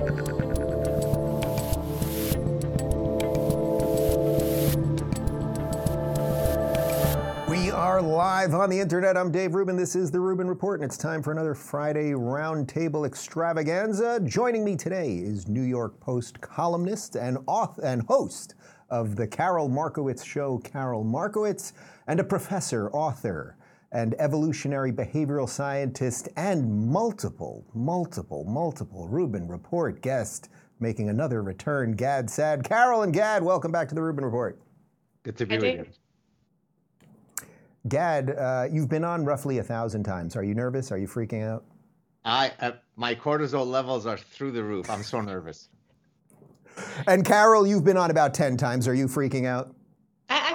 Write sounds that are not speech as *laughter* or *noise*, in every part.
We are live on the internet. I'm Dave Rubin. This is the Rubin Report, and it's time for another Friday Roundtable Extravaganza. Joining me today is New York Post columnist and author and host of the Karol Markowicz Show, Karol Markowicz, and a professor, author, and evolutionary behavioral scientist, and multiple, multiple, multiple Rubin Report guest making another return, Gad Saad. Karol and Gad, welcome back to the Rubin Report. Good to be with you. Gad, uh, you've been on roughly a thousand times. Are you nervous? Are you freaking out? I uh, my cortisol levels are through the roof. I'm so nervous. And Karol, you've been on about 10 times. Are you freaking out?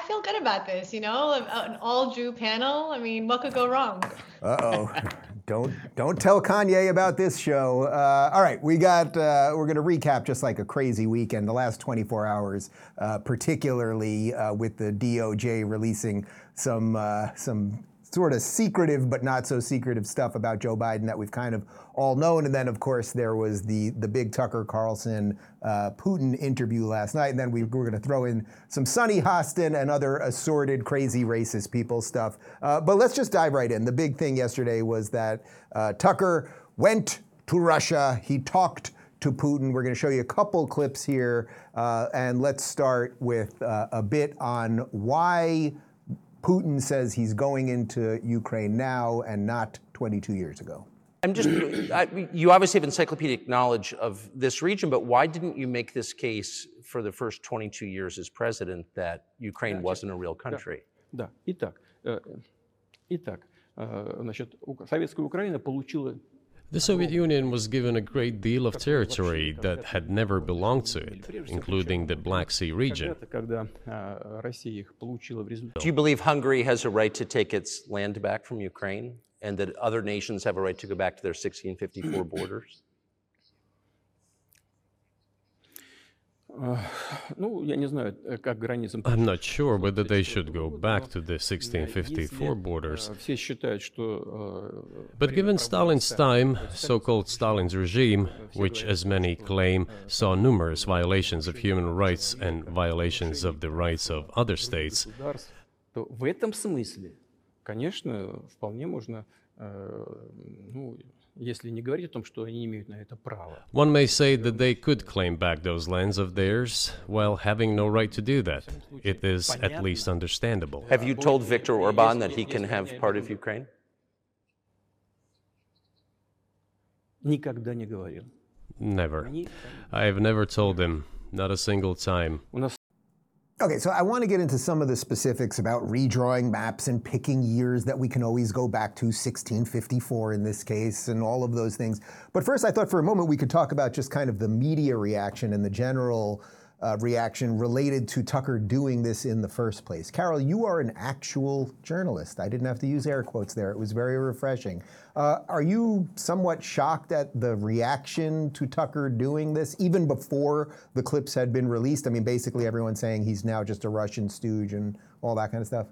Feel good about this, you know, an all Jew panel. I mean, what could go wrong? Uh-oh. *laughs* don't don't tell Kanye about this show. Uh, all right, we got uh, we're going to recap just like a crazy weekend, the last 24 hours, uh, particularly uh, with the DOJ releasing some uh, some sort of secretive but not so secretive stuff about Joe Biden that we've kind of all known. And then, of course, there was the the big Tucker Carlson uh, Putin interview last night. And then we were going to throw in some Sunny Hostin and other assorted, crazy, racist people stuff. Uh, but let's just dive right in. The big thing yesterday was that uh, Tucker went to Russia. He talked to Putin. We're going to show you a couple clips here. Uh, and let's start with uh, a bit on why Putin says he's going into Ukraine now and not 22 years ago. I'm just, I, you obviously have encyclopedic knowledge of this region, but why didn't you make this case for the first 22 years as president that Ukraine wasn't a real country? Да. Итак, э, итак, э, значит, Ук- советская Украина получила the Soviet Union was given a great deal of territory that had never belonged to it, including the Black Sea region. Do you believe Hungary has a right to take its land back from Ukraine and that other nations have a right to go back to their 1654 borders? I'm not sure whether they should go back to the 1654 Если, borders. э, Все считают, что... э, But given время Stalin's проводится- time, so called Stalin's regime, which, as many claim, saw numerous violations of human rights and violations of the rights of other states, государств, то в этом смысле, конечно, вполне можно, one may say that they could claim back those lands of theirs while having no right to do that. It is at least understandable. Have you told Viktor Orban that he can have part of Ukraine? Never. I have never told him, not a single time. Okay, so I want to get into some of the specifics about redrawing maps and picking years that we can always go back to, 1654 in this case, and all of those things. But first, I thought for a moment we could talk about just kind of the media reaction and the general uh, reaction related to Tucker doing this in the first place. Karol, you are an actual journalist. I didn't have to use air quotes there. It was very refreshing. Uh, are you somewhat shocked at the reaction to Tucker doing this, even before the clips had been released? I mean, basically everyone's saying he's now just a Russian stooge and all that kind of stuff.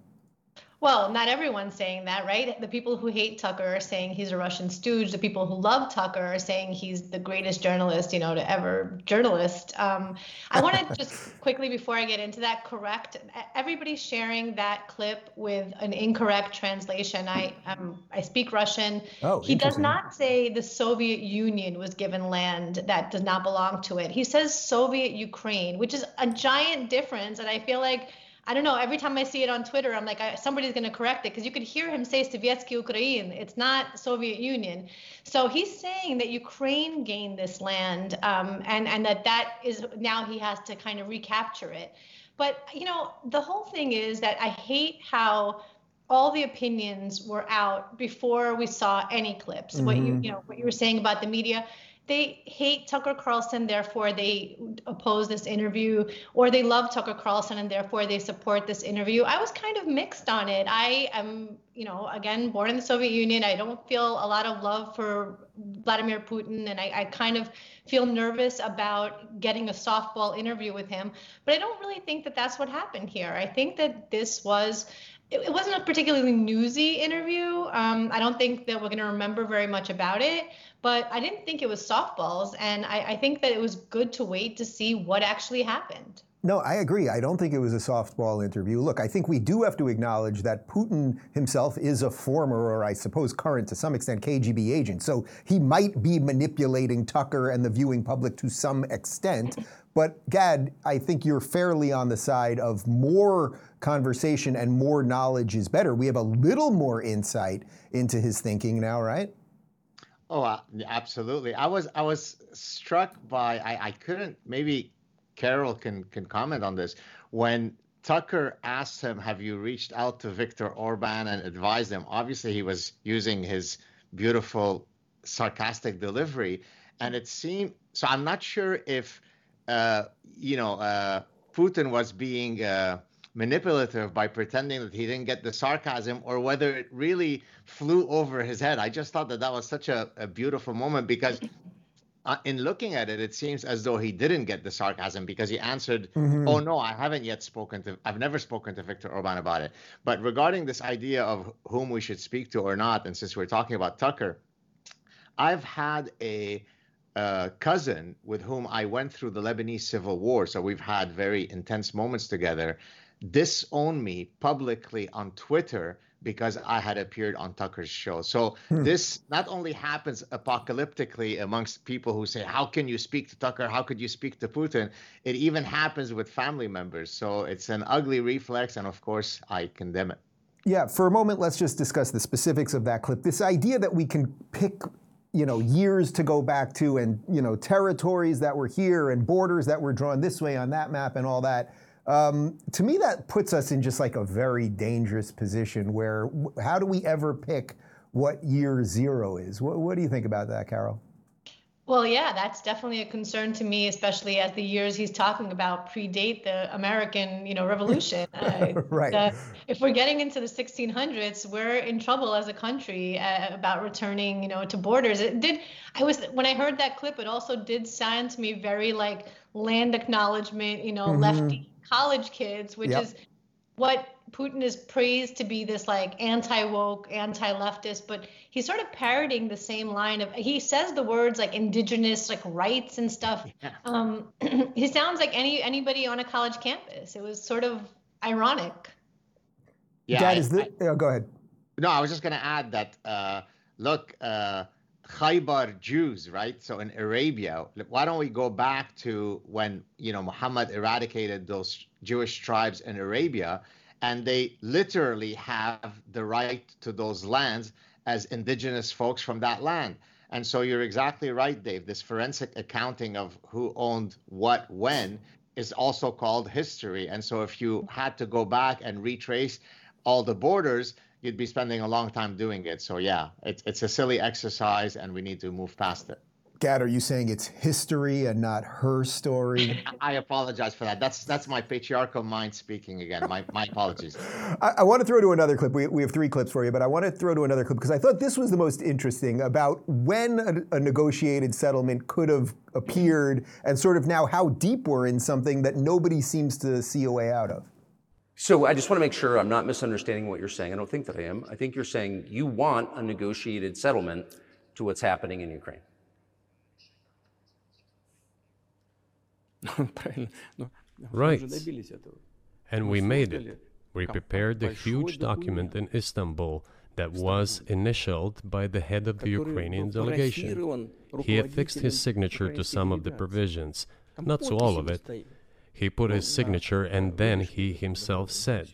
Well, not everyone's saying that, right? The people who hate Tucker are saying he's a Russian stooge. The people who love Tucker are saying he's the greatest journalist, you know, to ever journalist. Um, I want to *laughs* just quickly, before I get into that, correct everybody's sharing that clip with an incorrect translation. I um, I speak Russian. Oh, he does not say the Soviet Union was given land that does not belong to it. He says Soviet Ukraine, which is a giant difference, and I feel like. I don't know. Every time I see it on Twitter, I'm like, I, somebody's going to correct it because you could hear him say Sovietsky Ukraine. It's not Soviet Union. So he's saying that Ukraine gained this land, um, and and that that is now he has to kind of recapture it. But you know, the whole thing is that I hate how all the opinions were out before we saw any clips. What you you know what you were saying about the media. They hate Tucker Carlson, therefore they oppose this interview, or they love Tucker Carlson and therefore they support this interview. I was kind of mixed on it. I am, you know, again, born in the Soviet Union. I don't feel a lot of love for Vladimir Putin, and I, I kind of feel nervous about getting a softball interview with him. But I don't really think that that's what happened here. I think that this was it, wasn't a particularly newsy interview. Um, I don't think that we're going to remember very much about it, but I didn't think it was softballs. And I, I think that it was good to wait to see what actually happened. No, I agree. I don't think it was a softball interview. Look, I think we do have to acknowledge that Putin himself is a former, or I suppose current to some extent, KGB agent. So he might be manipulating Tucker and the viewing public to some extent. But Gad, I think you're fairly on the side of more conversation and more knowledge is better. We have a little more insight into his thinking now, right? Oh, uh, absolutely. I was I was struck by I, I couldn't maybe Karol can can comment on this. When Tucker asked him, "Have you reached out to Viktor Orban and advised him?" Obviously, he was using his beautiful sarcastic delivery, and it seemed so. I'm not sure if uh, you know uh, Putin was being uh, manipulative by pretending that he didn't get the sarcasm, or whether it really flew over his head. I just thought that that was such a, a beautiful moment because uh, in looking at it, it seems as though he didn't get the sarcasm because he answered, mm-hmm. "Oh no, I haven't yet spoken to. I've never spoken to Viktor Orban about it." But regarding this idea of whom we should speak to or not, and since we're talking about Tucker, I've had a uh, cousin with whom I went through the Lebanese civil war, so we've had very intense moments together. Disown me publicly on Twitter because I had appeared on Tucker's show. So hmm. this not only happens apocalyptically amongst people who say, How can you speak to Tucker? How could you speak to Putin? It even happens with family members. So it's an ugly reflex. And of course, I condemn it. Yeah, for a moment, let's just discuss the specifics of that clip. This idea that we can pick you know years to go back to and you know territories that were here and borders that were drawn this way on that map and all that um, to me, that puts us in just like a very dangerous position where how do we ever pick what year zero is? What, what do you think about that, Karol? Well, yeah, that's definitely a concern to me, especially as the years he's talking about predate the American, you know, Revolution. *laughs* Right. Uh, if we're getting into the 1600s, we're in trouble as a country uh, about returning, you know, to borders. It did. I was when I heard that clip, it also did sound to me very like land acknowledgement, you know, mm-hmm. lefty college kids, which yep. is what Putin is praised to be this like anti woke, anti leftist, but he's sort of parroting the same line of he says the words like indigenous like rights and stuff. Yeah. Um, *clears throat* he sounds like any anybody on a college campus. It was sort of ironic. Yeah, Gad, is the, I, oh, go ahead. No, I was just going to add that. Uh, look, uh, Khaybar Jews, right? So in Arabia, why don't we go back to when you know Muhammad eradicated those Jewish tribes in Arabia, and they literally have the right to those lands as indigenous folks from that land. And so you're exactly right, Dave. This forensic accounting of who owned what when is also called history. And so if you had to go back and retrace all the borders, you'd be spending a long time doing it. So yeah, it's it's a silly exercise, and we need to move past it. Gad, are you saying it's history and not her story? *laughs* I apologize for that. That's that's my patriarchal mind speaking again. My, my apologies. *laughs* I, I, want to throw to another clip. We, we have three clips for you, but I want to throw to another clip because I thought this was the most interesting about when a, a negotiated settlement could have appeared and sort of now how deep we're in something that nobody seems to see a way out of. So I just want to make sure I'm not misunderstanding what you're saying. I don't think that I am. I think you're saying you want a negotiated settlement to what's happening in Ukraine. *laughs* right. And we made it. We prepared the huge document in Istanbul that was initialed by the head of the Ukrainian delegation. He affixed his signature to some of the provisions, not to all of it, he put his signature and then he himself said,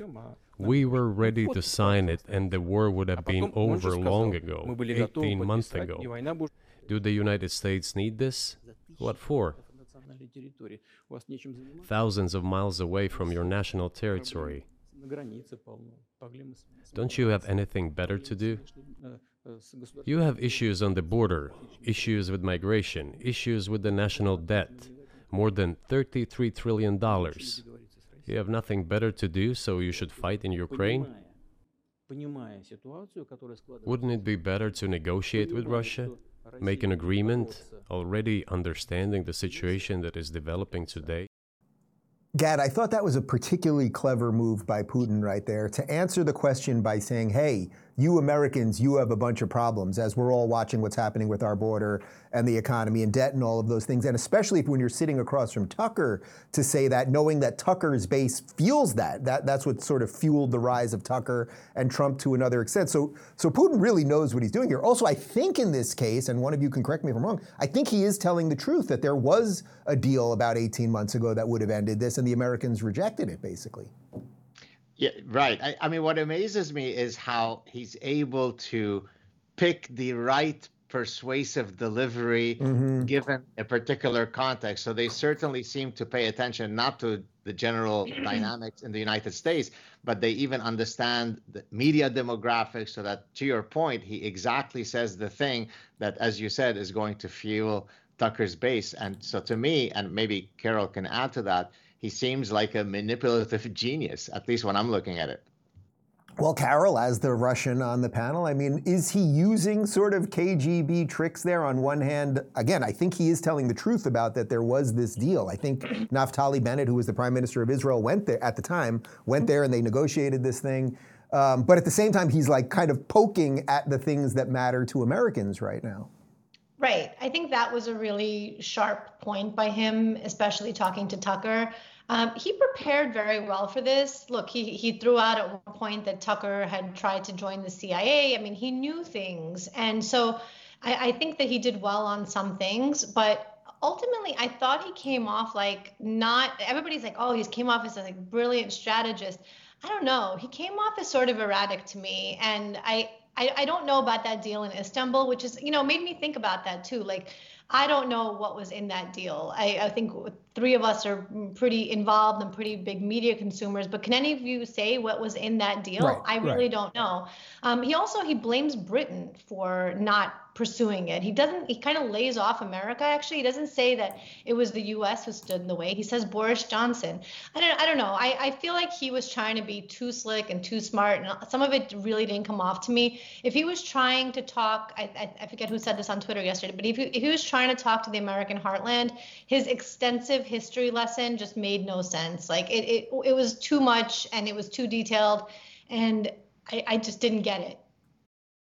We were ready to sign it and the war would have been over long ago, 18 months ago. Do the United States need this? What for? Thousands of miles away from your national territory. Don't you have anything better to do? You have issues on the border, issues with migration, issues with the national debt, more than $33 trillion. You have nothing better to do, so you should fight in Ukraine? Wouldn't it be better to negotiate with Russia? Make an agreement, already understanding the situation that is developing today? Gad, I thought that was a particularly clever move by Putin right there to answer the question by saying, hey, you Americans, you have a bunch of problems as we're all watching what's happening with our border and the economy and debt and all of those things. And especially when you're sitting across from Tucker to say that, knowing that Tucker's base feels that. that that's what sort of fueled the rise of Tucker and Trump to another extent. So, so Putin really knows what he's doing here. Also, I think in this case, and one of you can correct me if I'm wrong, I think he is telling the truth that there was a deal about 18 months ago that would have ended this, and the Americans rejected it, basically. Yeah, right. I, I mean, what amazes me is how he's able to pick the right persuasive delivery mm-hmm. given a particular context. So they certainly seem to pay attention not to the general *clears throat* dynamics in the United States, but they even understand the media demographics so that to your point, he exactly says the thing that, as you said, is going to fuel Tucker's base. And so to me, and maybe Karol can add to that, he seems like a manipulative *laughs* genius, at least when I'm looking at it. Well, Karol, as the Russian on the panel, I mean, is he using sort of KGB tricks there? On one hand, again, I think he is telling the truth about that there was this deal. I think *clears throat* Naftali Bennett, who was the prime minister of Israel, went there at the time, went there and they negotiated this thing. Um, but at the same time, he's like kind of poking at the things that matter to Americans right now. Right. I think that was a really sharp point by him, especially talking to Tucker. Um, he prepared very well for this. Look, he, he threw out at one point that Tucker had tried to join the CIA. I mean, he knew things. And so I, I think that he did well on some things, but ultimately I thought he came off like not everybody's like, oh, he came off as a like brilliant strategist. I don't know. He came off as sort of erratic to me. And I, I, I don't know about that deal in Istanbul, which is, you know, made me think about that too. Like, I don't know what was in that deal. I, I think three of us are pretty involved and pretty big media consumers, but can any of you say what was in that deal? Right, I really right. don't know. Um, he also he blames Britain for not pursuing it. He doesn't, he kind of lays off America actually. He doesn't say that it was the US who stood in the way. He says Boris Johnson. I don't I don't know. I, I feel like he was trying to be too slick and too smart and some of it really didn't come off to me. If he was trying to talk, I, I, I forget who said this on Twitter yesterday, but if he, if he was trying to talk to the American heartland, his extensive history lesson just made no sense. Like it, it, it was too much and it was too detailed and I, I just didn't get it.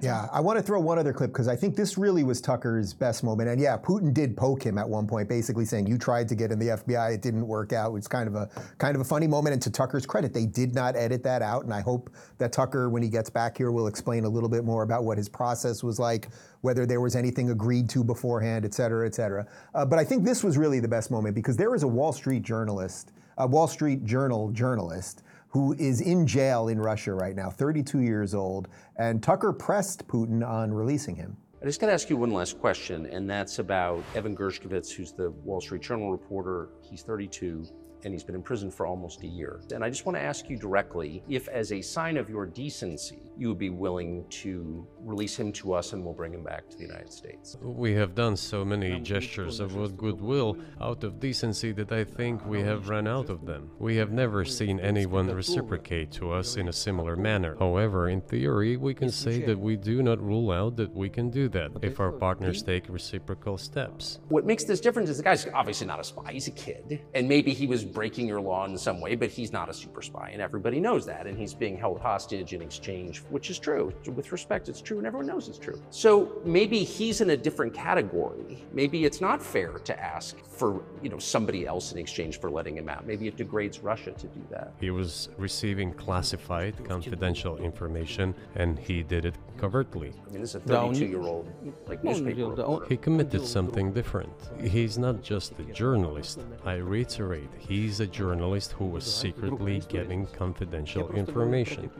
Yeah, I want to throw one other clip because I think this really was Tucker's best moment. And yeah, Putin did poke him at one point, basically saying, "You tried to get in the FBI, it didn't work out." It's kind of a kind of a funny moment. And to Tucker's credit, they did not edit that out. And I hope that Tucker, when he gets back here, will explain a little bit more about what his process was like, whether there was anything agreed to beforehand, et cetera, et cetera. Uh, but I think this was really the best moment because there was a Wall Street journalist, a Wall Street Journal journalist who is in jail in Russia right now, 32 years old, and Tucker pressed Putin on releasing him. I just got to ask you one last question, and that's about Evan Gershkovich, who's the Wall Street Journal reporter. He's 32 and he's been in prison for almost a year. And I just want to ask you directly if, as a sign of your decency, you would be willing to release him to us and we'll bring him back to the United States. We have done so many gestures of goodwill out of decency that I think we have run out of them. We have never seen anyone reciprocate to us in a similar manner. However, in theory, we can say that we do not rule out that we can do that if our partners take reciprocal steps. What makes this different is the guy's obviously not a spy, he's a kid. And maybe he was breaking your law in some way, but he's not a super spy, and everybody knows that. And he's being held hostage in exchange, which is true. With respect, it's true, and everyone knows it's true. So maybe he's in a different category. Maybe it's not fair to ask for you know somebody else in exchange for letting him out. Maybe it degrades Russia to do that. He was receiving classified, confidential information, and he did it covertly. I mean, this is a 32-year-old like newspaper. He committed something different. He's not just a journalist. I reiterate, he's a journalist who was secretly getting confidential information.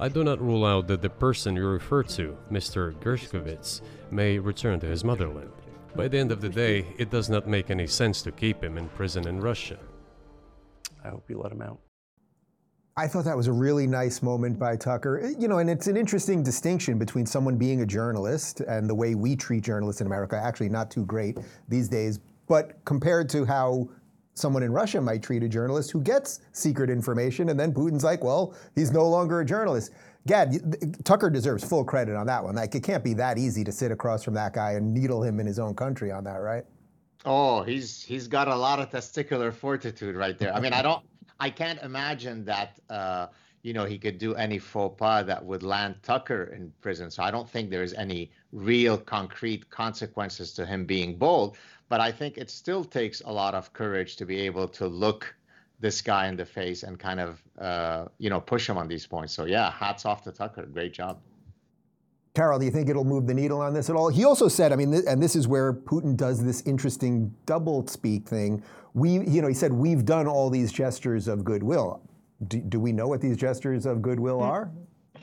I do not rule out that the person you refer to, Mr. Gershkovich, may return to his motherland. By the end of the day, it does not make any sense to keep him in prison in Russia. I hope you let him out. I thought that was a really nice moment by Tucker. Uh, you know, and it's an interesting distinction between someone being a journalist and the way we treat journalists in America. Actually, not too great these days, but compared to how someone in Russia might treat a journalist who gets secret information, and then Putin's like, well, he's no longer a journalist. Gad, Tucker deserves full credit on that one. Like, it can't be that easy to sit across from that guy and needle him in his own country on that, right? Oh, he's he's got a lot of testicular fortitude right there. I mean, I don't, I can't imagine that. Uh, you know, he could do any faux pas that would land Tucker in prison. So I don't think there's any real concrete consequences to him being bold. But I think it still takes a lot of courage to be able to look this guy in the face and kind of, uh, you know, push him on these points. So yeah, hats off to Tucker. Great job. Karol, do you think it'll move the needle on this at all? He also said, I mean, th- and this is where Putin does this interesting double speak thing. We, you know, he said, we've done all these gestures of goodwill. Do, do we know what these gestures of goodwill mm-hmm. are?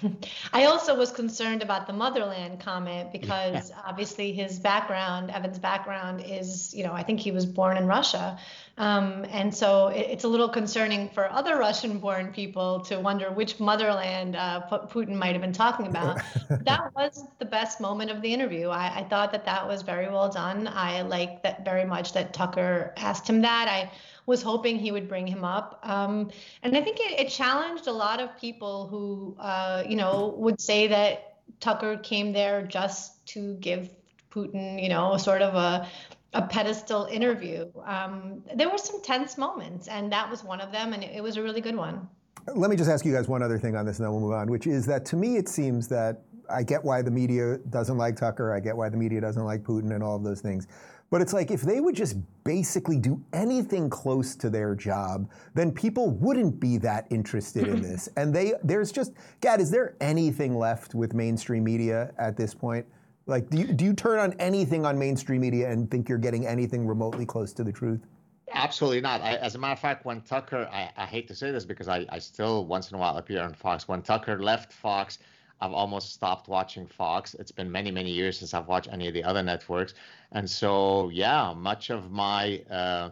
*laughs* I also was concerned about the motherland comment because yeah. obviously his background, Evan's background, is you know I think he was born in Russia, um, and so it, it's a little concerning for other Russian-born people to wonder which motherland uh, Putin might have been talking about. *laughs* that was the best moment of the interview. I, I thought that that was very well done. I like that very much that Tucker asked him that. I was hoping he would bring him up. Um, and I think it, it, challenged a lot of people who, uh, you know, would say that Tucker came there just to give Putin, you know, sort of a a pedestal interview. Um, there were some tense moments, and that was one of them, and it, it was a really good one. Let me just ask you guys one other thing on this, and then we'll move on, which is that to me it seems that I get why the media doesn't like Tucker, I get why the media doesn't like Putin, and all of those things. But it's like if they would just basically do anything close to their job, then people wouldn't be that interested in mm-hmm. this. And they there's just Gad, is there anything left with mainstream media at this point? Like do you do you turn on anything on mainstream media and think you're getting anything remotely close to the truth? Absolutely not. I, as a matter of fact, when Tucker, I, I hate to say this because I, I still once in a while appear on Fox. When Tucker left Fox, I've almost stopped watching Fox. It's been many, many years since I've watched any of the other networks. And so, yeah, much of my uh,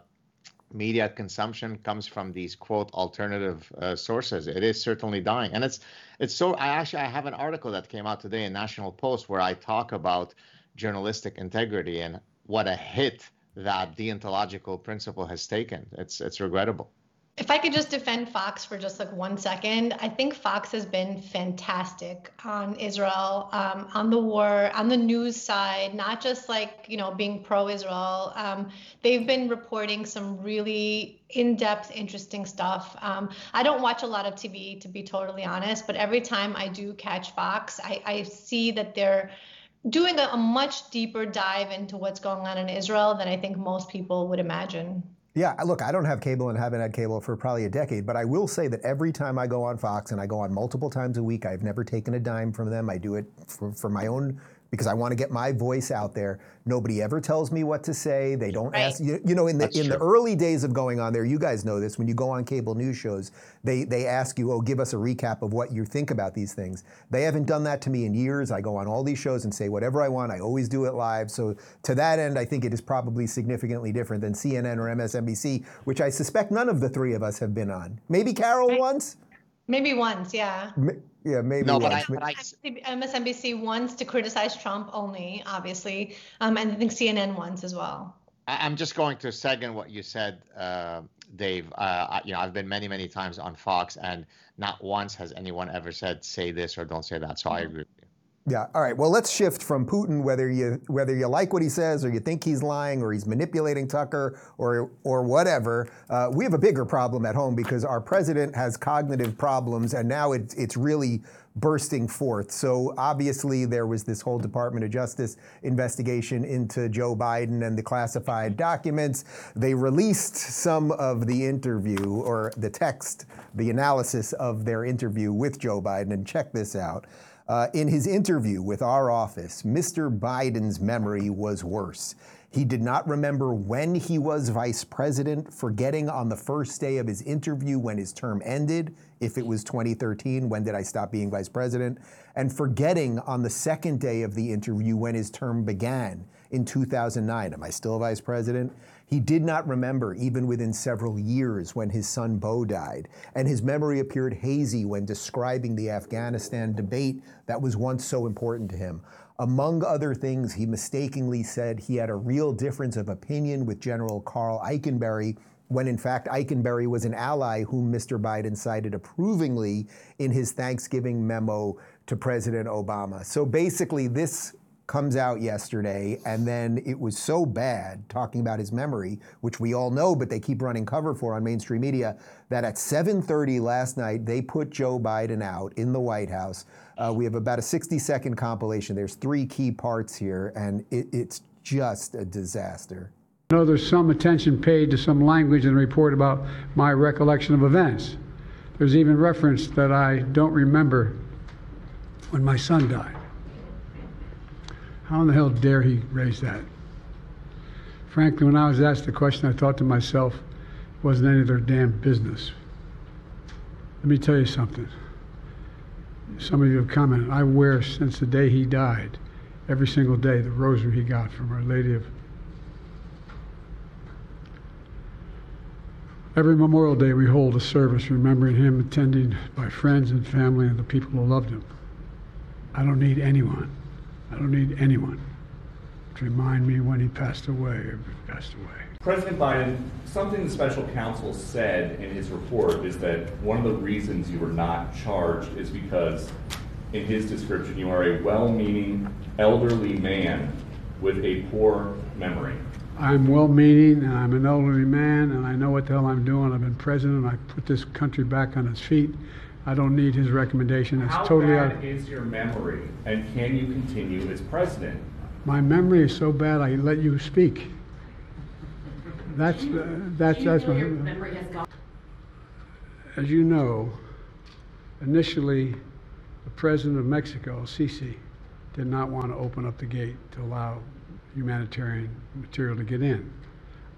media consumption comes from these quote alternative uh, sources. It is certainly dying, and it's it's so. I actually I have an article that came out today in National Post where I talk about journalistic integrity and what a hit that deontological principle has taken. It's it's regrettable. If I could just defend Fox for just like one second, I think Fox has been fantastic on Israel, um, on the war, on the news side, not just like, you know, being pro Israel. Um, they've been reporting some really in depth, interesting stuff. Um, I don't watch a lot of TV, to be totally honest, but every time I do catch Fox, I, I see that they're doing a, a much deeper dive into what's going on in Israel than I think most people would imagine. Yeah, look, I don't have cable and haven't had cable for probably a decade, but I will say that every time I go on Fox, and I go on multiple times a week, I've never taken a dime from them. I do it for, for my own because I want to get my voice out there. Nobody ever tells me what to say. They don't right. ask you, you know in the That's in true. the early days of going on there, you guys know this when you go on cable news shows, they they ask you, "Oh, give us a recap of what you think about these things." They haven't done that to me in years. I go on all these shows and say whatever I want. I always do it live. So to that end, I think it is probably significantly different than CNN or MSNBC, which I suspect none of the three of us have been on. Maybe Karol right. once. Maybe once, yeah. Yeah, maybe. No, but I, but I, MSNBC wants to criticize Trump only, obviously, um, and I think CNN wants as well. I'm just going to second what you said, uh, Dave. Uh, you know, I've been many, many times on Fox, and not once has anyone ever said say this or don't say that. So I mm-hmm. agree with you. Yeah. All right. Well, let's shift from Putin, whether you whether you like what he says or you think he's lying or he's manipulating Tucker or or whatever. Uh, we have a bigger problem at home because our president has cognitive problems, and now it's it's really bursting forth. So obviously there was this whole Department of Justice investigation into Joe Biden and the classified documents. They released some of the interview or the text, the analysis of their interview with Joe Biden, and check this out. Uh, in his interview with our office, Mr. Biden's memory was worse. He did not remember when he was vice president, forgetting on the first day of his interview when his term ended, if it was 2013, when did I stop being vice president, and forgetting on the second day of the interview when his term began in 2009. Am I still a vice president? He did not remember, even within several years, when his son Beau died, and his memory appeared hazy when describing the Afghanistan debate that was once so important to him. Among other things, he mistakenly said he had a real difference of opinion with General Karl Eikenberry, when in fact Eikenberry was an ally whom Mr. Biden cited approvingly in his Thanksgiving memo to President Obama. So basically, this comes out yesterday, and then it was so bad, talking about his memory, which we all know, but they keep running cover for on mainstream media, that at 7:30 last night they put Joe Biden out in the White House. Uh, we have about a 60-second compilation. There's three key parts here, and it, it's just a disaster. I know there's some attention paid to some language in the report about my recollection of events. There's even reference that I don't remember when my son died. How in the hell dare he raise that? Frankly, when I was asked the question, I thought to myself, it wasn't any of their damn business. Let me tell you something. Some of you have commented, I wear since the day he died, every single day, the rosary he got from Our Lady of. Every Memorial Day, we hold a service remembering him, attended by friends and family and the people who loved him. I don't need anyone I don't need anyone to remind me when he passed away or passed away. President Biden, something the special counsel said in his report is that one of the reasons you were not charged is because, in his description, you are a well meaning elderly man with a poor memory. I'm well meaning and I'm an elderly man and I know what the hell I'm doing. I've been president. I put this country back on its feet. I don't need his recommendation. It's How totally bad out. is your memory, and can you continue as president? My memory is so bad. I let you speak. That's uh, that's that's my. memory has gone. As you know, initially, the president of Mexico, Sisi, did not want to open up the gate to allow humanitarian material to get in.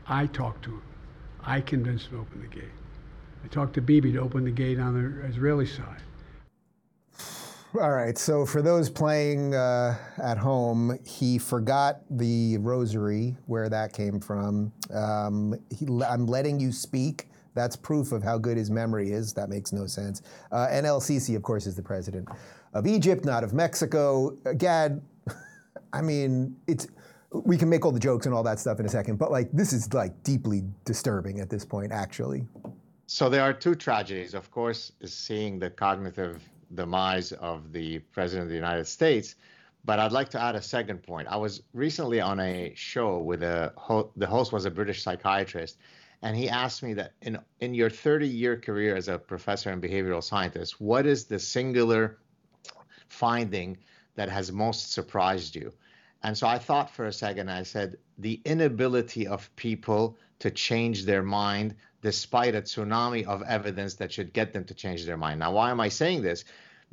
I talked to him. I convinced him to open the gate. I talked to Bibi to open the gate on the Israeli side. All right, so for those playing uh, at home, he forgot the rosary, where that came from. Um, he, I'm letting you speak. That's proof of how good his memory is. That makes no sense. Uh, and Sisi, of course, is the president of Egypt, not of Mexico. Uh, Gad, *laughs* I mean, it's we can make all the jokes and all that stuff in a second, but like this is like deeply disturbing at this point, actually. So there are two tragedies. Of course, seeing the cognitive demise of the president of the United States. But I'd like to add a second point. I was recently on a show with a the host was a British psychiatrist, and he asked me that in in your 30 year career as a professor and behavioral scientist, what is the singular finding that has most surprised you? And so I thought for a second. I said the inability of people to change their mind despite a tsunami of evidence that should get them to change their mind. Now, why am I saying this?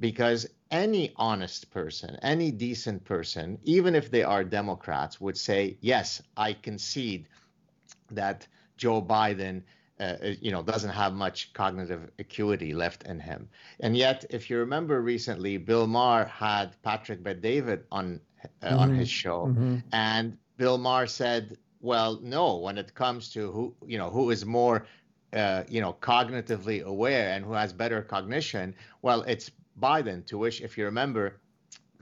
Because any honest person, any decent person, even if they are Democrats, would say, yes, I concede that Joe Biden. Uh, uh you know, doesn't have much cognitive acuity left in him. And yet, if you remember recently, Bill Maher had Patrick Bet-David on uh, mm-hmm. on his show, mm-hmm. and Bill Maher said, "Well, no. When it comes to who, you know, who is more uh, you know, cognitively aware and who has better cognition, well, it's Biden. To which, if you remember,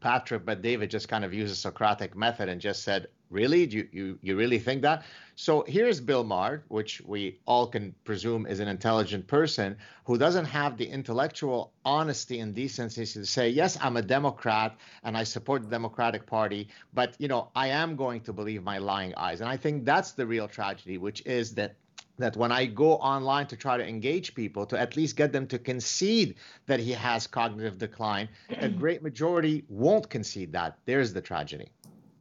Patrick Bet-David just kind of used a Socratic method and just said, Really? Do you, you, you really think that? So here's Bill Maher, which we all can presume is an intelligent person who doesn't have the intellectual honesty and decency to say, yes, I'm a Democrat and I support the Democratic Party, but you know, I am going to believe my lying eyes. And I think that's the real tragedy, which is that that when I go online to try to engage people, to at least get them to concede that he has cognitive decline, a *clears throat* great majority won't concede that. There's the tragedy.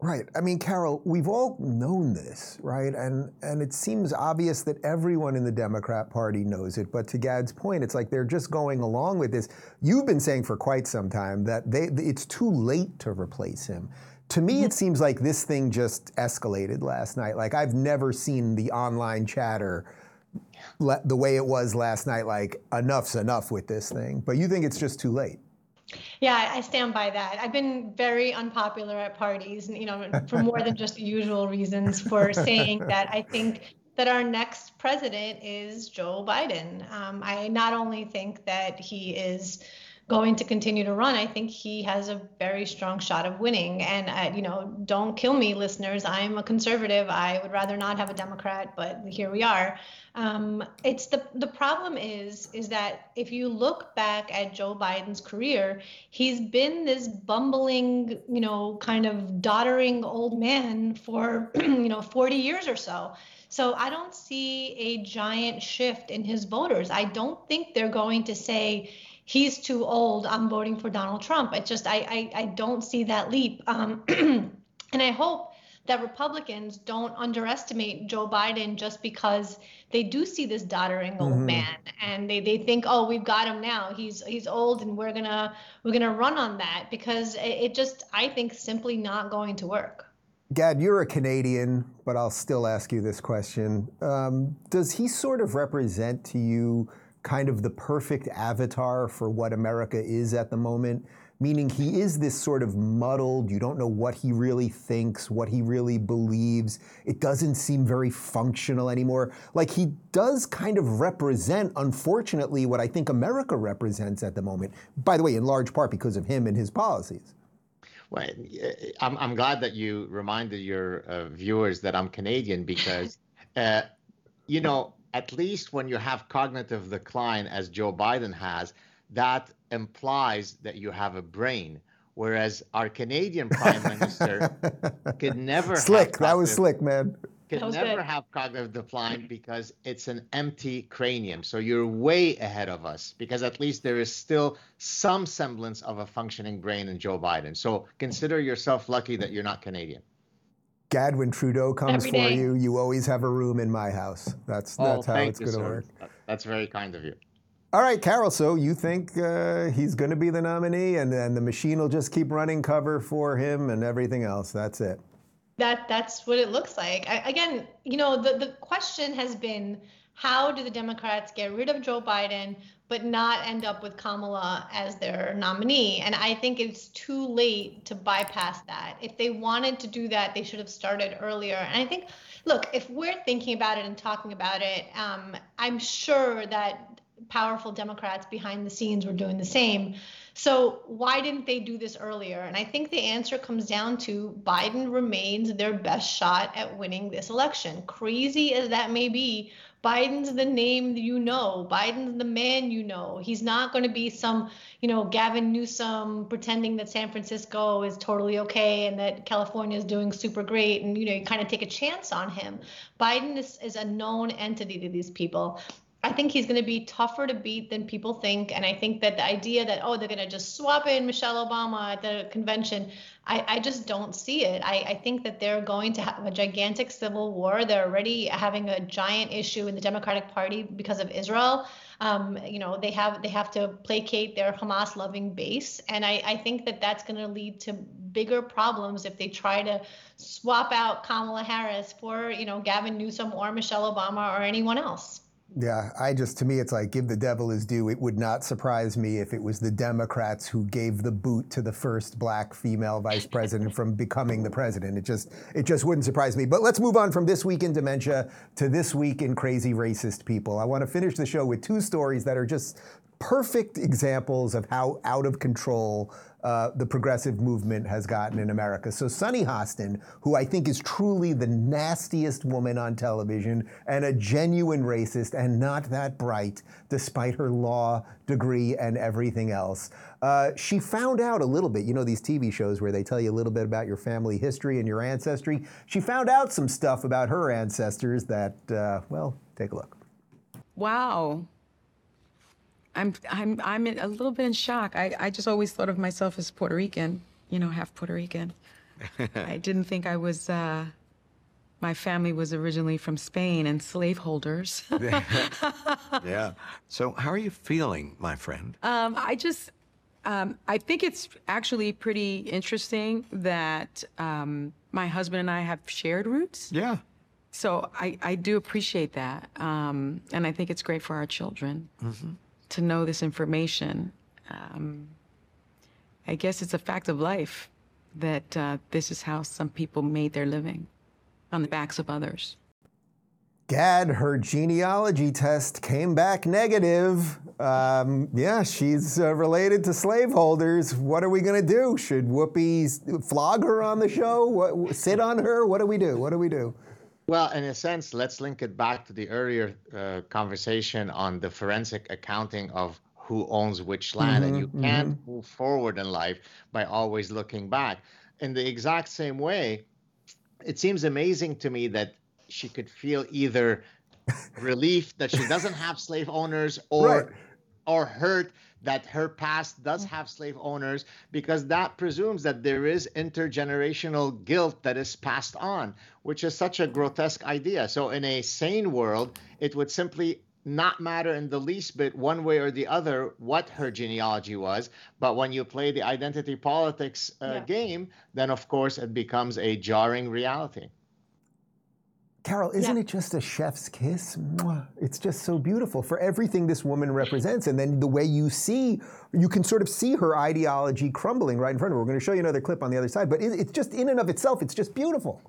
Right. I mean, Karol, we've all known this, right? And and it seems obvious that everyone in the Democrat Party knows it. But to Gad's point, it's like they're just going along with this. You've been saying for quite some time that they it's too late to replace him. To me, it seems like this thing just escalated last night. Like I've never seen the online chatter the way it was last night. Like enough's enough with this thing. But you think it's just too late? Yeah, I stand by that. I've been very unpopular at parties, you know, for more than just the usual reasons for saying *laughs* that I think that our next president is Joe Biden. Um, I not only think that he is going to continue to run, I think he has a very strong shot of winning. And uh, you know, don't kill me, listeners. I'm a conservative. I would rather not have a Democrat, but here we are. Um, it's the the problem is is that if you look back at Joe Biden's career, he's been this bumbling, you know, kind of doddering old man for *clears throat* you know 40 years or so. So I don't see a giant shift in his voters. I don't think they're going to say he's too old. I'm voting for Donald Trump. It's just I I, I don't see that leap. Um, *clears throat* and I hope that Republicans don't underestimate Joe Biden just because they do see this doddering old mm-hmm. man and they, they think, oh, we've got him now. He's he's old and we're gonna we're gonna run on that because it, it just I think simply not going to work. Gad, you're a Canadian, but I'll still ask you this question. Um, does he sort of represent to you? Kind of the perfect avatar for what America is at the moment, meaning he is this sort of muddled, you don't know what he really thinks, what he really believes. It doesn't seem very functional anymore. Like he does kind of represent, unfortunately, what I think America represents at the moment. By the way, in large part because of him and his policies. Well, I'm, I'm glad that you reminded your uh, viewers that I'm Canadian because, *laughs* uh, you know, at least when you have cognitive decline, as Joe Biden has, that implies that you have a brain. Whereas our Canadian Prime *laughs* Minister could never slick. that was slick, man. Could never good. have cognitive decline because it's an empty cranium. So you're way ahead of us because at least there is still some semblance of a functioning brain in Joe Biden. So consider yourself lucky that you're not Canadian. Gad, when Trudeau comes for you, you always have a room in my house. That's oh, that's how it's going to work. That's very kind of you. All right, Karol. So you think uh, he's going to be the nominee, and then the machine will just keep running cover for him and everything else. That's it. That that's what it looks like. I, again, you know, the the question has been, how do the Democrats get rid of Joe Biden but not end up with Kamala as their nominee. And I think it's too late to bypass that. If they wanted to do that, they should have started earlier. And I think, look, if we're thinking about it and talking about it, um, I'm sure that powerful Democrats behind the scenes were doing the same. So why didn't they do this earlier? And I think the answer comes down to Biden remains their best shot at winning this election. Crazy as that may be, Biden's the name you know. Biden's the man you know. He's not going to be some, you know, Gavin Newsom pretending that San Francisco is totally okay and that California is doing super great. And, you know, you kind of take a chance on him. Biden is, is a known entity to these people. I think he's going to be tougher to beat than people think. And I think that the idea that, oh, they're going to just swap in Michelle Obama at the convention, I, I just don't see it. I, I think that they're going to have a gigantic civil war. They're already having a giant issue in the Democratic Party because of Israel. Um, you know, they have they have to placate their Hamas loving base. And I, I think that that's going to lead to bigger problems if they try to swap out Kamala Harris for, you know, Gavin Newsom or Michelle Obama or anyone else. Yeah, I just, to me, it's like give the devil his due. It would not surprise me if it was the Democrats who gave the boot to the first black female vice president from becoming the president. It just, it just wouldn't surprise me. But let's move on from this week in dementia to this week in crazy racist people. I want to finish the show with two stories that are just perfect examples of how out of control uh, the progressive movement has gotten in America. So Sunny Hostin, who I think is truly the nastiest woman on television and a genuine racist and not that bright, despite her law degree and everything else. Uh, she found out a little bit, you know, these TV shows where they tell you a little bit about your family history and your ancestry. She found out some stuff about her ancestors that, uh, well, take a look. Wow. I'm I'm I'm a little bit in shock. I, I just always thought of myself as Puerto Rican, you know, half Puerto Rican. *laughs* I didn't think I was. Uh, my family was originally from Spain and slaveholders. *laughs* *laughs* yeah. So how are you feeling, my friend? Um, I just. Um, I think it's actually pretty interesting that um, my husband and I have shared roots. Yeah. So I, I do appreciate that. Um, and I think it's great for our children. Mm-hmm to know this information. Um, I guess it's a fact of life that uh, this is how some people made their living on the backs of others. Gad, her genealogy test came back negative. Um, yeah, she's uh, related to slaveholders. What are we going to do? Should Whoopi flog her on the show? What, sit on her? What do we do? What do we do? Well, in a sense, let's link it back to the earlier uh, conversation on the forensic accounting of who owns which land. Mm-hmm, and you can't mm-hmm. move forward in life by always looking back. In the exact same way, it seems amazing to me that she could feel either relief that she doesn't have slave owners *laughs* or right. or hurt that her past does mm. have slave owners because that presumes that there is intergenerational guilt that is passed on, which is such a grotesque idea. So, in a sane world, it would simply not matter in the least bit one way or the other what her genealogy was. But when you play the identity politics uh, yeah. game, then of course it becomes a jarring reality. Karol, isn't yeah. it just a chef's kiss? It's just so beautiful for everything this woman represents. And then the way you see, you can sort of see her ideology crumbling right in front of her. We're going to show you another clip on the other side, but it's just in and of itself, it's just beautiful.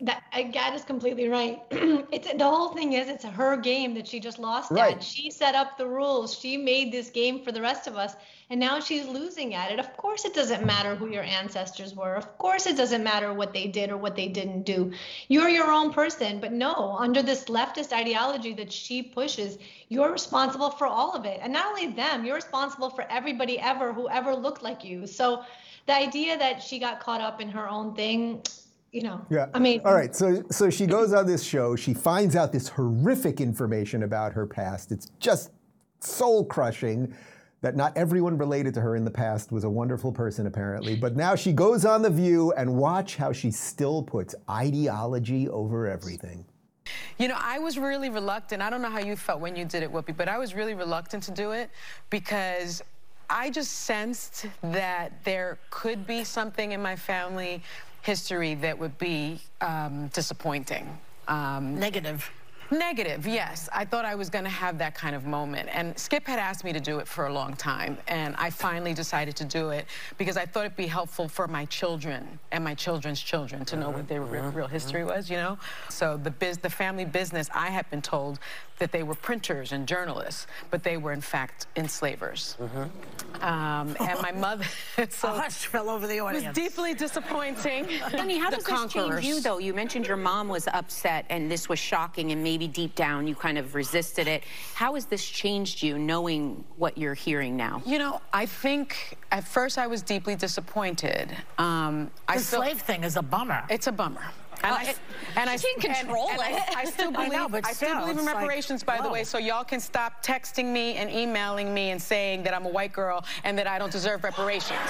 That Gad is completely right. *clears throat* it's the whole thing is it's her game that she just lost right. at. She set up the rules. She made this game for the rest of us, and now she's losing at it. Of course, it doesn't matter who your ancestors were. Of course, it doesn't matter what they did or what they didn't do. You're your own person, but no, under this leftist ideology that she pushes, you're responsible for all of it, and not only them, you're responsible for everybody ever who ever looked like you. So, the idea that she got caught up in her own thing you know. Yeah. I mean. All right. So so she goes on this show. She finds out this horrific information about her past. It's just soul crushing. That not everyone related to her in the past was a wonderful person, apparently. But now she goes on The View and watch how she still puts ideology over everything. You know, I was really reluctant. I don't know how you felt when you did it, Whoopi, but I was really reluctant to do it because I just sensed that there could be something in my family history that would be um, disappointing. Um, Negative. Negative, yes. I thought I was going to have that kind of moment. And Skip had asked me to do it for a long time. And I finally decided to do it because I thought it'd be helpful for my children and my children's children to know what their real, real history was, you know? So the, biz, the family business, I had been told that they were printers and journalists, but they were in fact enslavers. Mm-hmm. Um, and my mother, *laughs* so a hush fell over the audience. It was deeply disappointing. Honey, how does this change you though? You mentioned your mom was upset and this was shocking and maybe deep down you kind of resisted it. How has this changed you knowing what you're hearing now? You know, I think at first I was deeply disappointed. Um, the I still, slave thing is a bummer. It's a bummer. And I, and I can't control and, it. And I, I, still believe, *laughs* I, know, I still, still believe in reparations, like, by whoa. the way. So y'all can stop texting me and emailing me and saying that I'm a white girl and that I don't deserve reparations.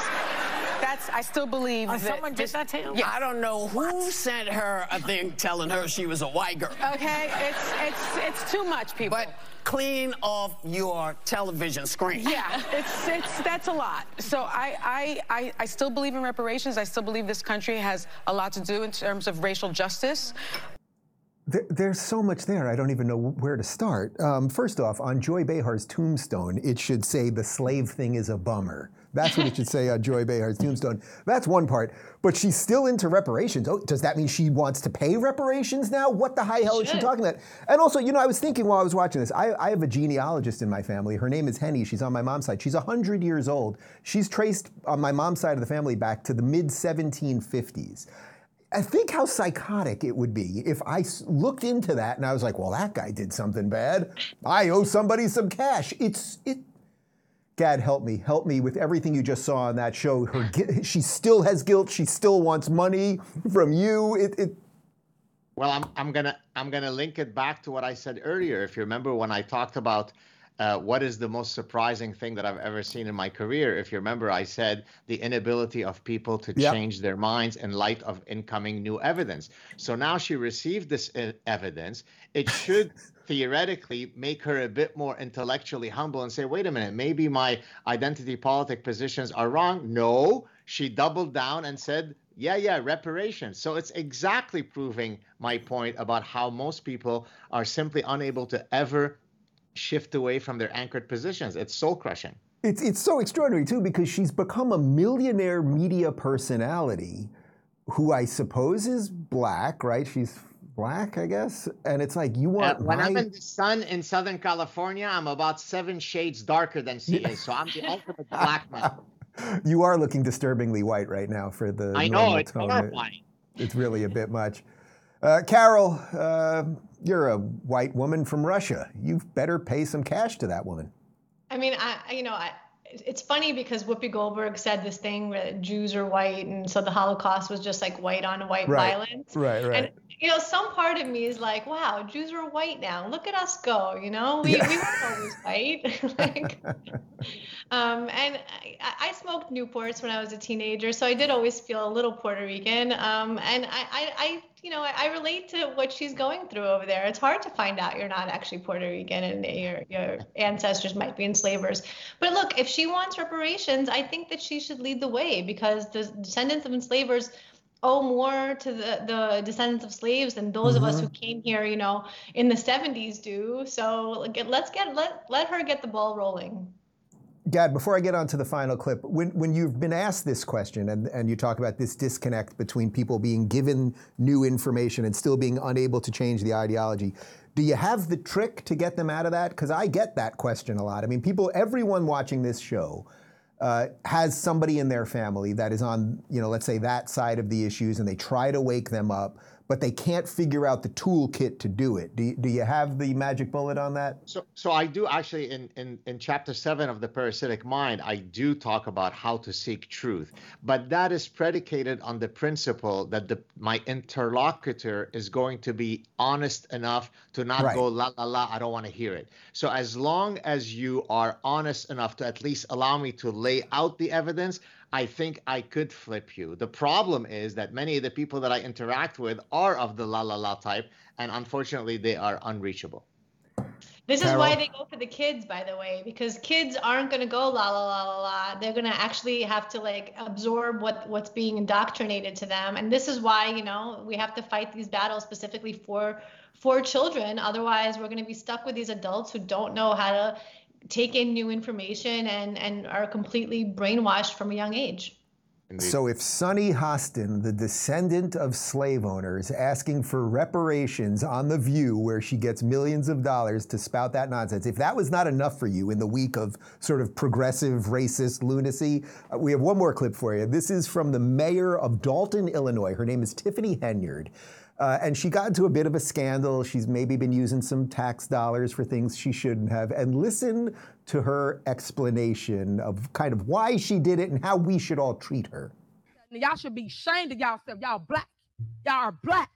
That's I still believe. Uh, that someone did that to you? Yeah. I don't know who what? sent her a thing telling her she was a white girl. Okay, it's it's it's too much, people. But clean off your television screen. Yeah, it's it's that's a lot. So I I I, I still believe in reparations. I still believe this country has a lot to do in terms of racial justice. There's so much there, I don't even know where to start. Um, first off, on Joy Behar's tombstone, it should say, the slave thing is a bummer. That's what it should say on Joy Behar's tombstone. That's one part. But she's still into reparations. Oh, does that mean she wants to pay reparations now? What the high hell is she talking about? And also, you know, I was thinking while I was watching this, I, I have a genealogist in my family. Her name is Henny. She's on my mom's side. She's 100 years old. She's traced on my mom's side of the family back to the mid 1750s. I think how psychotic it would be if I looked into that and I was like, well, that guy did something bad. I owe somebody some cash. It's it. Gad, help me, help me with everything you just saw on that show. Her, she still has guilt. She still wants money from you. It, it well, I'm, I'm gonna I'm gonna link it back to what I said earlier. If you remember when I talked about uh, what is the most surprising thing that I've ever seen in my career. If you remember, I said the inability of people to yep. change their minds in light of incoming new evidence. So now she received this uh, evidence. It should *laughs* theoretically make her a bit more intellectually humble and say, wait a minute, maybe my identity politic positions are wrong. No, she doubled down and said, yeah, yeah, reparations. So it's exactly proving my point about how most people are simply unable to ever shift away from their anchored positions. It's soul crushing. It's, it's so extraordinary, too, because she's become a millionaire media personality who I suppose is black, right? She's black, I guess. And it's like, you want. Uh, when my... I'm in the sun in Southern California, I'm about seven shades darker than she is. So I'm the ultimate black man. *laughs* You are looking disturbingly white right now for the. I know, it's tone. horrifying. It's really a bit much. Uh, Karol, uh, you're a white woman from Russia. You better pay some cash to that woman. I mean, I, you know, I, it's funny because Whoopi Goldberg said this thing where Jews are white, and so the Holocaust was just like white on white right. violence. Right, right. And you know, some part of me is like, wow, Jews are white now. Look at us go. You know, we yeah. we weren't always white. *laughs* like, *laughs* um, and I, I, smoked Newports when I was a teenager, so I did always feel a little Puerto Rican. Um, and I, I, I you know, I, I, relate to what she's going through over there. It's hard to find out you're not actually Puerto Rican and your your ancestors might be enslavers. But look, if she wants reparations, I think that she should lead the way because the descendants of enslavers owe more to the, the descendants of slaves than those mm-hmm. of us who mm-hmm. came here, you know, in the 70s do. So let's get let let her get the ball rolling. Gad, before I get on to the final clip, when, when you've been asked this question and, and you talk about this disconnect between people being given new information and still being unable to change the ideology, do you have the trick to get them out of that? Because I get that question a lot. I mean, people, everyone watching this show uh, has somebody in their family that is on, you know, let's say that side of the issues and they try to wake them up but they can't figure out the toolkit to do it. Do you, do you have the magic bullet on that? So, so I do actually in, in, in chapter seven of the parasitic mind, I do talk about how to seek truth, but that is predicated on the principle that the my interlocutor is going to be honest enough to not right. go la la la. I don't want to hear it. So as long as you are honest enough to at least allow me to lay out the evidence, I think I could flip you. The problem is that many of the people that I interact with are of the la la la type, and unfortunately, they are unreachable. This Karol. is why they go for the kids, by the way, because kids aren't going to go la la la la la. They're going to actually have to like absorb what what's being indoctrinated to them, and this is why you know we have to fight these battles specifically for for children. Otherwise, we're going to be stuck with these adults who don't know how to take in new information and and are completely brainwashed from a young age. Indeed. So if Sunny Hostin, the descendant of slave owners, asking for reparations on The View, where she gets millions of dollars to spout that nonsense, if that was not enough for you in the week of sort of progressive racist lunacy, uh, we have one more clip for you. This is from the mayor of Dolton, Illinois. Her name is Tiffany Henyard. Uh, and she got into a bit of a scandal. She's maybe been using some tax dollars for things she shouldn't have. And listen to her explanation of kind of why she did it and how we should all treat her. Y'all should be ashamed of yourself. Y'all black. Y'all are black.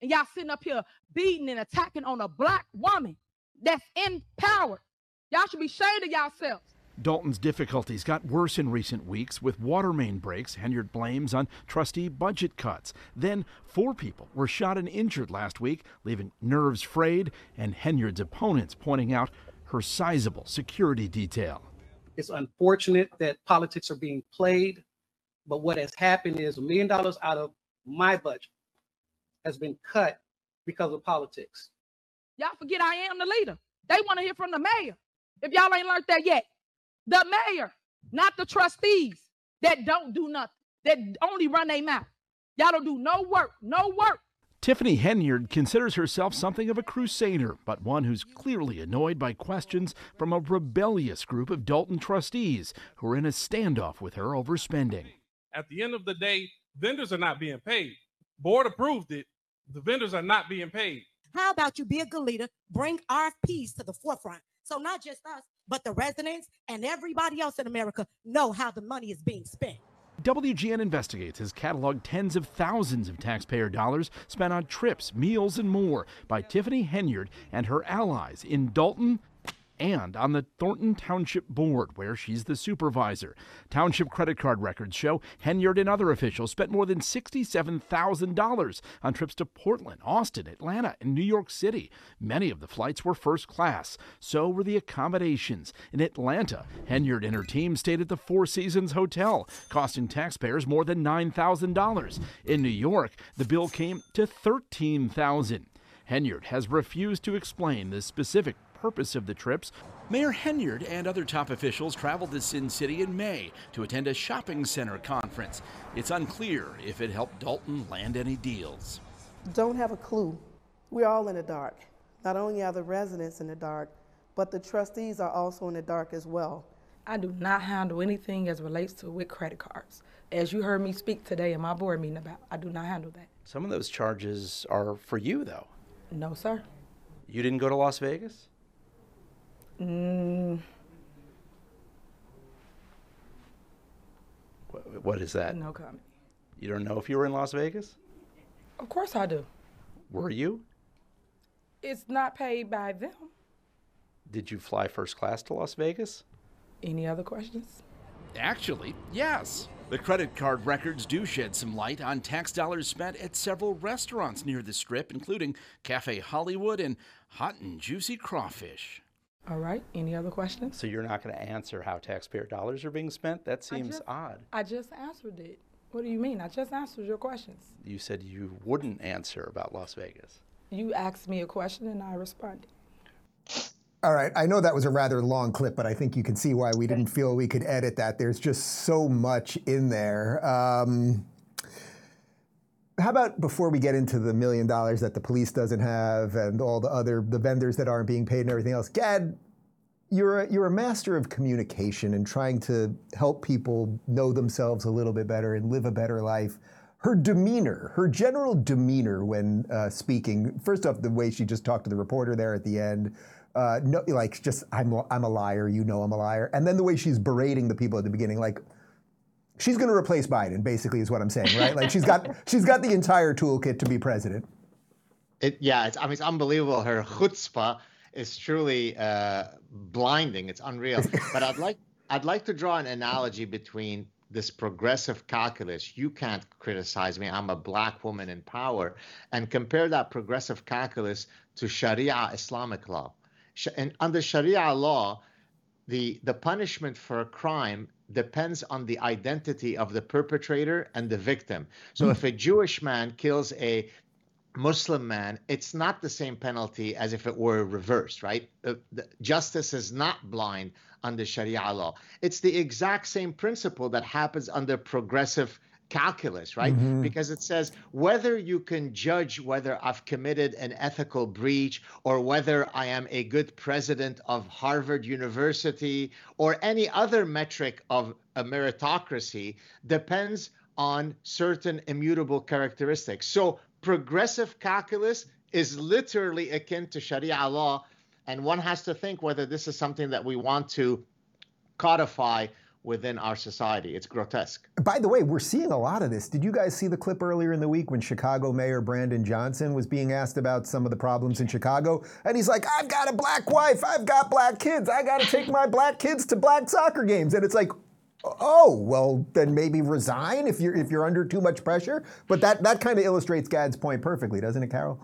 And y'all sitting up here beating and attacking on a black woman that's in power. Y'all should be ashamed of yourselves. Dolton's difficulties got worse in recent weeks with water main breaks. Henyard blames on trustee budget cuts. Then, four people were shot and injured last week, leaving nerves frayed and Henyard's opponents pointing out her sizable security detail. It's unfortunate that politics are being played, but what has happened is a million dollars out of my budget has been cut because of politics. Y'all forget I am the leader. They want to hear from the mayor. If y'all ain't learned that yet, the mayor. not the trustees that don't do nothing, that only run their mouth. Y'all don't do no work, no work. Tiffany Henyard considers herself something of a crusader, but one who's clearly annoyed by questions from a rebellious group of Dolton trustees who are in a standoff with her over spending. At the end of the day, vendors are not being paid. Board approved it. The vendors are not being paid. How about you be a good leader, bring RFPs to the forefront so not just us, but the residents and everybody else in America know how the money is being spent. WGN Investigates has cataloged tens of thousands of taxpayer dollars spent on trips, meals, and more by Tiffany Henyard and her allies in Dolton, and on the Thornton Township Board, where she's the supervisor. Township credit card records show Henyard and other officials spent more than $67,000 on trips to Portland, Austin, Atlanta, and New York City. Many of the flights were first class. So were the accommodations. In Atlanta, Henyard and her team stayed at the Four Seasons Hotel, costing taxpayers more than $9,000. In New York, the bill came to 13,000. Henyard has refused to explain the specific purpose of the trips. Mayor Henyard and other top officials traveled to Sin City in May to attend a shopping center conference. It's unclear if it helped Dolton land any deals. Don't have a clue. We're all in the dark. Not only are the residents in the dark, but the trustees are also in the dark as well. I do not handle anything as relates to with credit cards. As you heard me speak today in my board meeting about, I do not handle that. Some of those charges are for you, though. No, sir. You didn't go to Las Vegas? Mm. What, what is that? No comment. You don't know if you were in Las Vegas? Of course I do. Were you? It's not paid by them. Did you fly first class to Las Vegas? Any other questions? Actually, yes. The credit card records do shed some light on tax dollars spent at several restaurants near the strip, including Cafe Hollywood and Hot and Juicy Crawfish. All right. Any other questions? So you're not going to answer how taxpayer dollars are being spent? That seems just, odd. I just answered it. What do you mean? I just answered your questions. You said you wouldn't answer about Las Vegas. You asked me a question and I responded. All right. I know that was a rather long clip, but I think you can see why we didn't feel we could edit that. There's just so much in there. Um, how about before we get into the million dollars that the police doesn't have and all the other the vendors that aren't being paid and everything else? Gad, you're a, you're a master of communication and trying to help people know themselves a little bit better and live a better life. Her demeanor, her general demeanor when uh, speaking, first off, the way she just talked to the reporter there at the end, uh, no, like just I'm I'm a liar, you know I'm a liar, and then the way she's berating the people at the beginning, like she's going to replace Biden, basically, is what I'm saying, right? like she's got *laughs* she's got the entire toolkit to be president. It, yeah, it's, I mean, it's unbelievable. Her chutzpah is truly uh, blinding. It's unreal. *laughs* but I'd like I'd like to draw an analogy between this progressive calculus. You can't criticize me. I'm a black woman in power, and compare that progressive calculus to Sharia Islamic law. And under Sharia law, the the punishment for a crime depends on the identity of the perpetrator and the victim. So mm. if a Jewish man kills a Muslim man, it's not the same penalty as if it were reversed, right? The, the, justice is not blind under Sharia law. It's the exact same principle that happens under progressive calculus, right? Mm-hmm. Because it says whether you can judge whether I've committed an ethical breach or whether I am a good president of Harvard University or any other metric of a meritocracy depends on certain immutable characteristics. So progressive calculus is literally akin to Sharia law. And one has to think whether this is something that we want to codify within our society. It's grotesque. By the way, we're seeing a lot of this. Did you guys see the clip earlier in the week when Chicago Mayor Brandon Johnson was being asked about some of the problems in Chicago? And he's like, I've got a black wife, I've got black kids, I got to take my black kids to black soccer games. And it's like, oh, well, then maybe resign if you're if you're under too much pressure. But that that kind of illustrates Gad's point perfectly, doesn't it, Karol?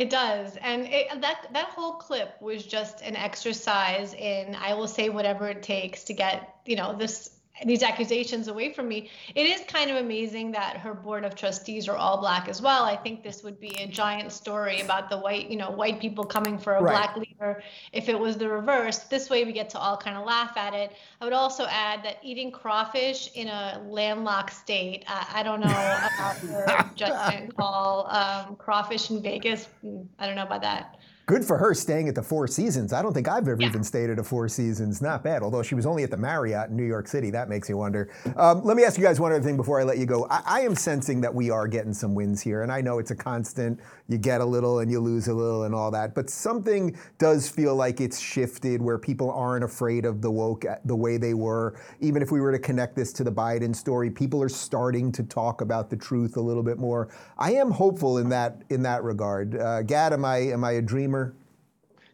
It does, and it, that that whole clip was just an exercise in I will say whatever it takes to get you know this these accusations away from me. It is kind of amazing that her board of trustees are all black as well. I think this would be a giant story about the white, you know, white people coming for a right. black leader. If it was the reverse, this way we get to all kind of laugh at it. I would also add that eating crawfish in a landlocked state, I, I don't know *laughs* about the judgment call. Um, crawfish in Vegas, mm, I don't know about that good for her staying at the Four Seasons. I don't think I've ever yeah. even stayed at a Four Seasons. Not bad. Although she was only at the Marriott in New York City. That makes you wonder. Um, let me ask you guys one other thing before I let you go. I, I, am sensing that we are getting some wins here, and I know it's a constant. You get a little and you lose a little and all that, but something does feel like it's shifted where people aren't afraid of the woke uh, the way they were. Even if we were to connect this to the Biden story, people are starting to talk about the truth a little bit more. I am hopeful in that in that regard. Uh, Gad, am I am I a dreamer?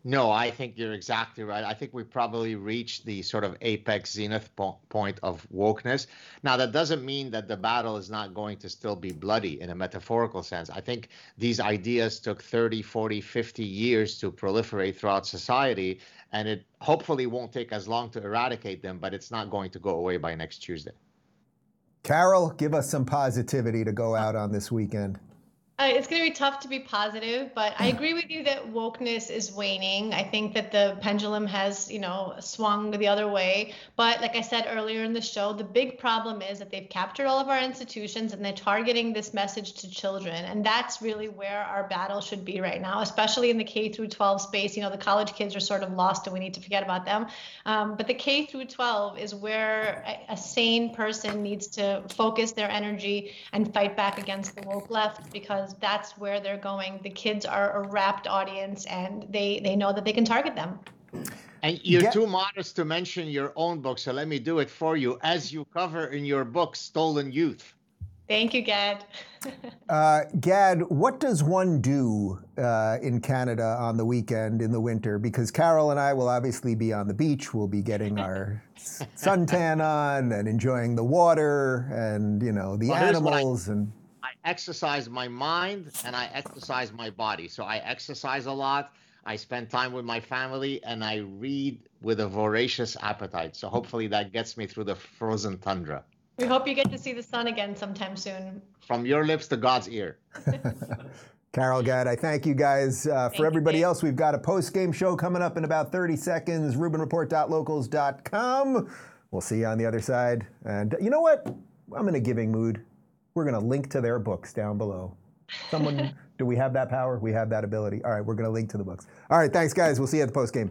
No, I think you're exactly right. I think we probably reached the sort of apex zenith po- point of wokeness. Now, that doesn't mean that the battle is not going to still be bloody in a metaphorical sense. I think these ideas took 30, 40, 50 years to proliferate throughout society, and it hopefully won't take as long to eradicate them, but it's not going to go away by next Tuesday. Karol, give us some positivity to go out on this weekend. Uh, it's going to be tough to be positive, but I agree with you that wokeness is waning. I think that the pendulum has, you know, swung the other way. But like I said earlier in the show, the big problem is that they've captured all of our institutions and they're targeting this message to children. And that's really where our battle should be right now, especially in the K through 12 space. You know, the college kids are sort of lost and we need to forget about them. Um, but the K through 12 is where a, a sane person needs to focus their energy and fight back against the woke left because because that's where they're going. The kids are a rapt audience and they they know that they can target them. And you're Get- too modest to mention your own book, so let me do it for you. As you cover in your book, Stolen Youth. Thank you, Gad. *laughs* uh, Gad, what does one do uh, in Canada on the weekend in the winter? Because Karol and I will obviously be on the beach. We'll be getting *laughs* our suntan on and enjoying the water and you know the well, animals and exercise my mind and I exercise my body. So I exercise a lot. I spend time with my family and I read with a voracious appetite. So hopefully that gets me through the frozen tundra. We hope you get to see the sun again sometime soon. From your lips to God's ear. *laughs* Karol Gad, I thank you guys. Uh, for everybody else, we've got a post game show coming up in about 30 seconds. RubinReport.locals.com. We'll see you on the other side. And you know what? I'm in a giving mood. We're going to link to their books down below. Someone, *laughs* do we have that power? We have that ability. All right, we're going to link to the books. All right, thanks, guys. We'll see you at the post game.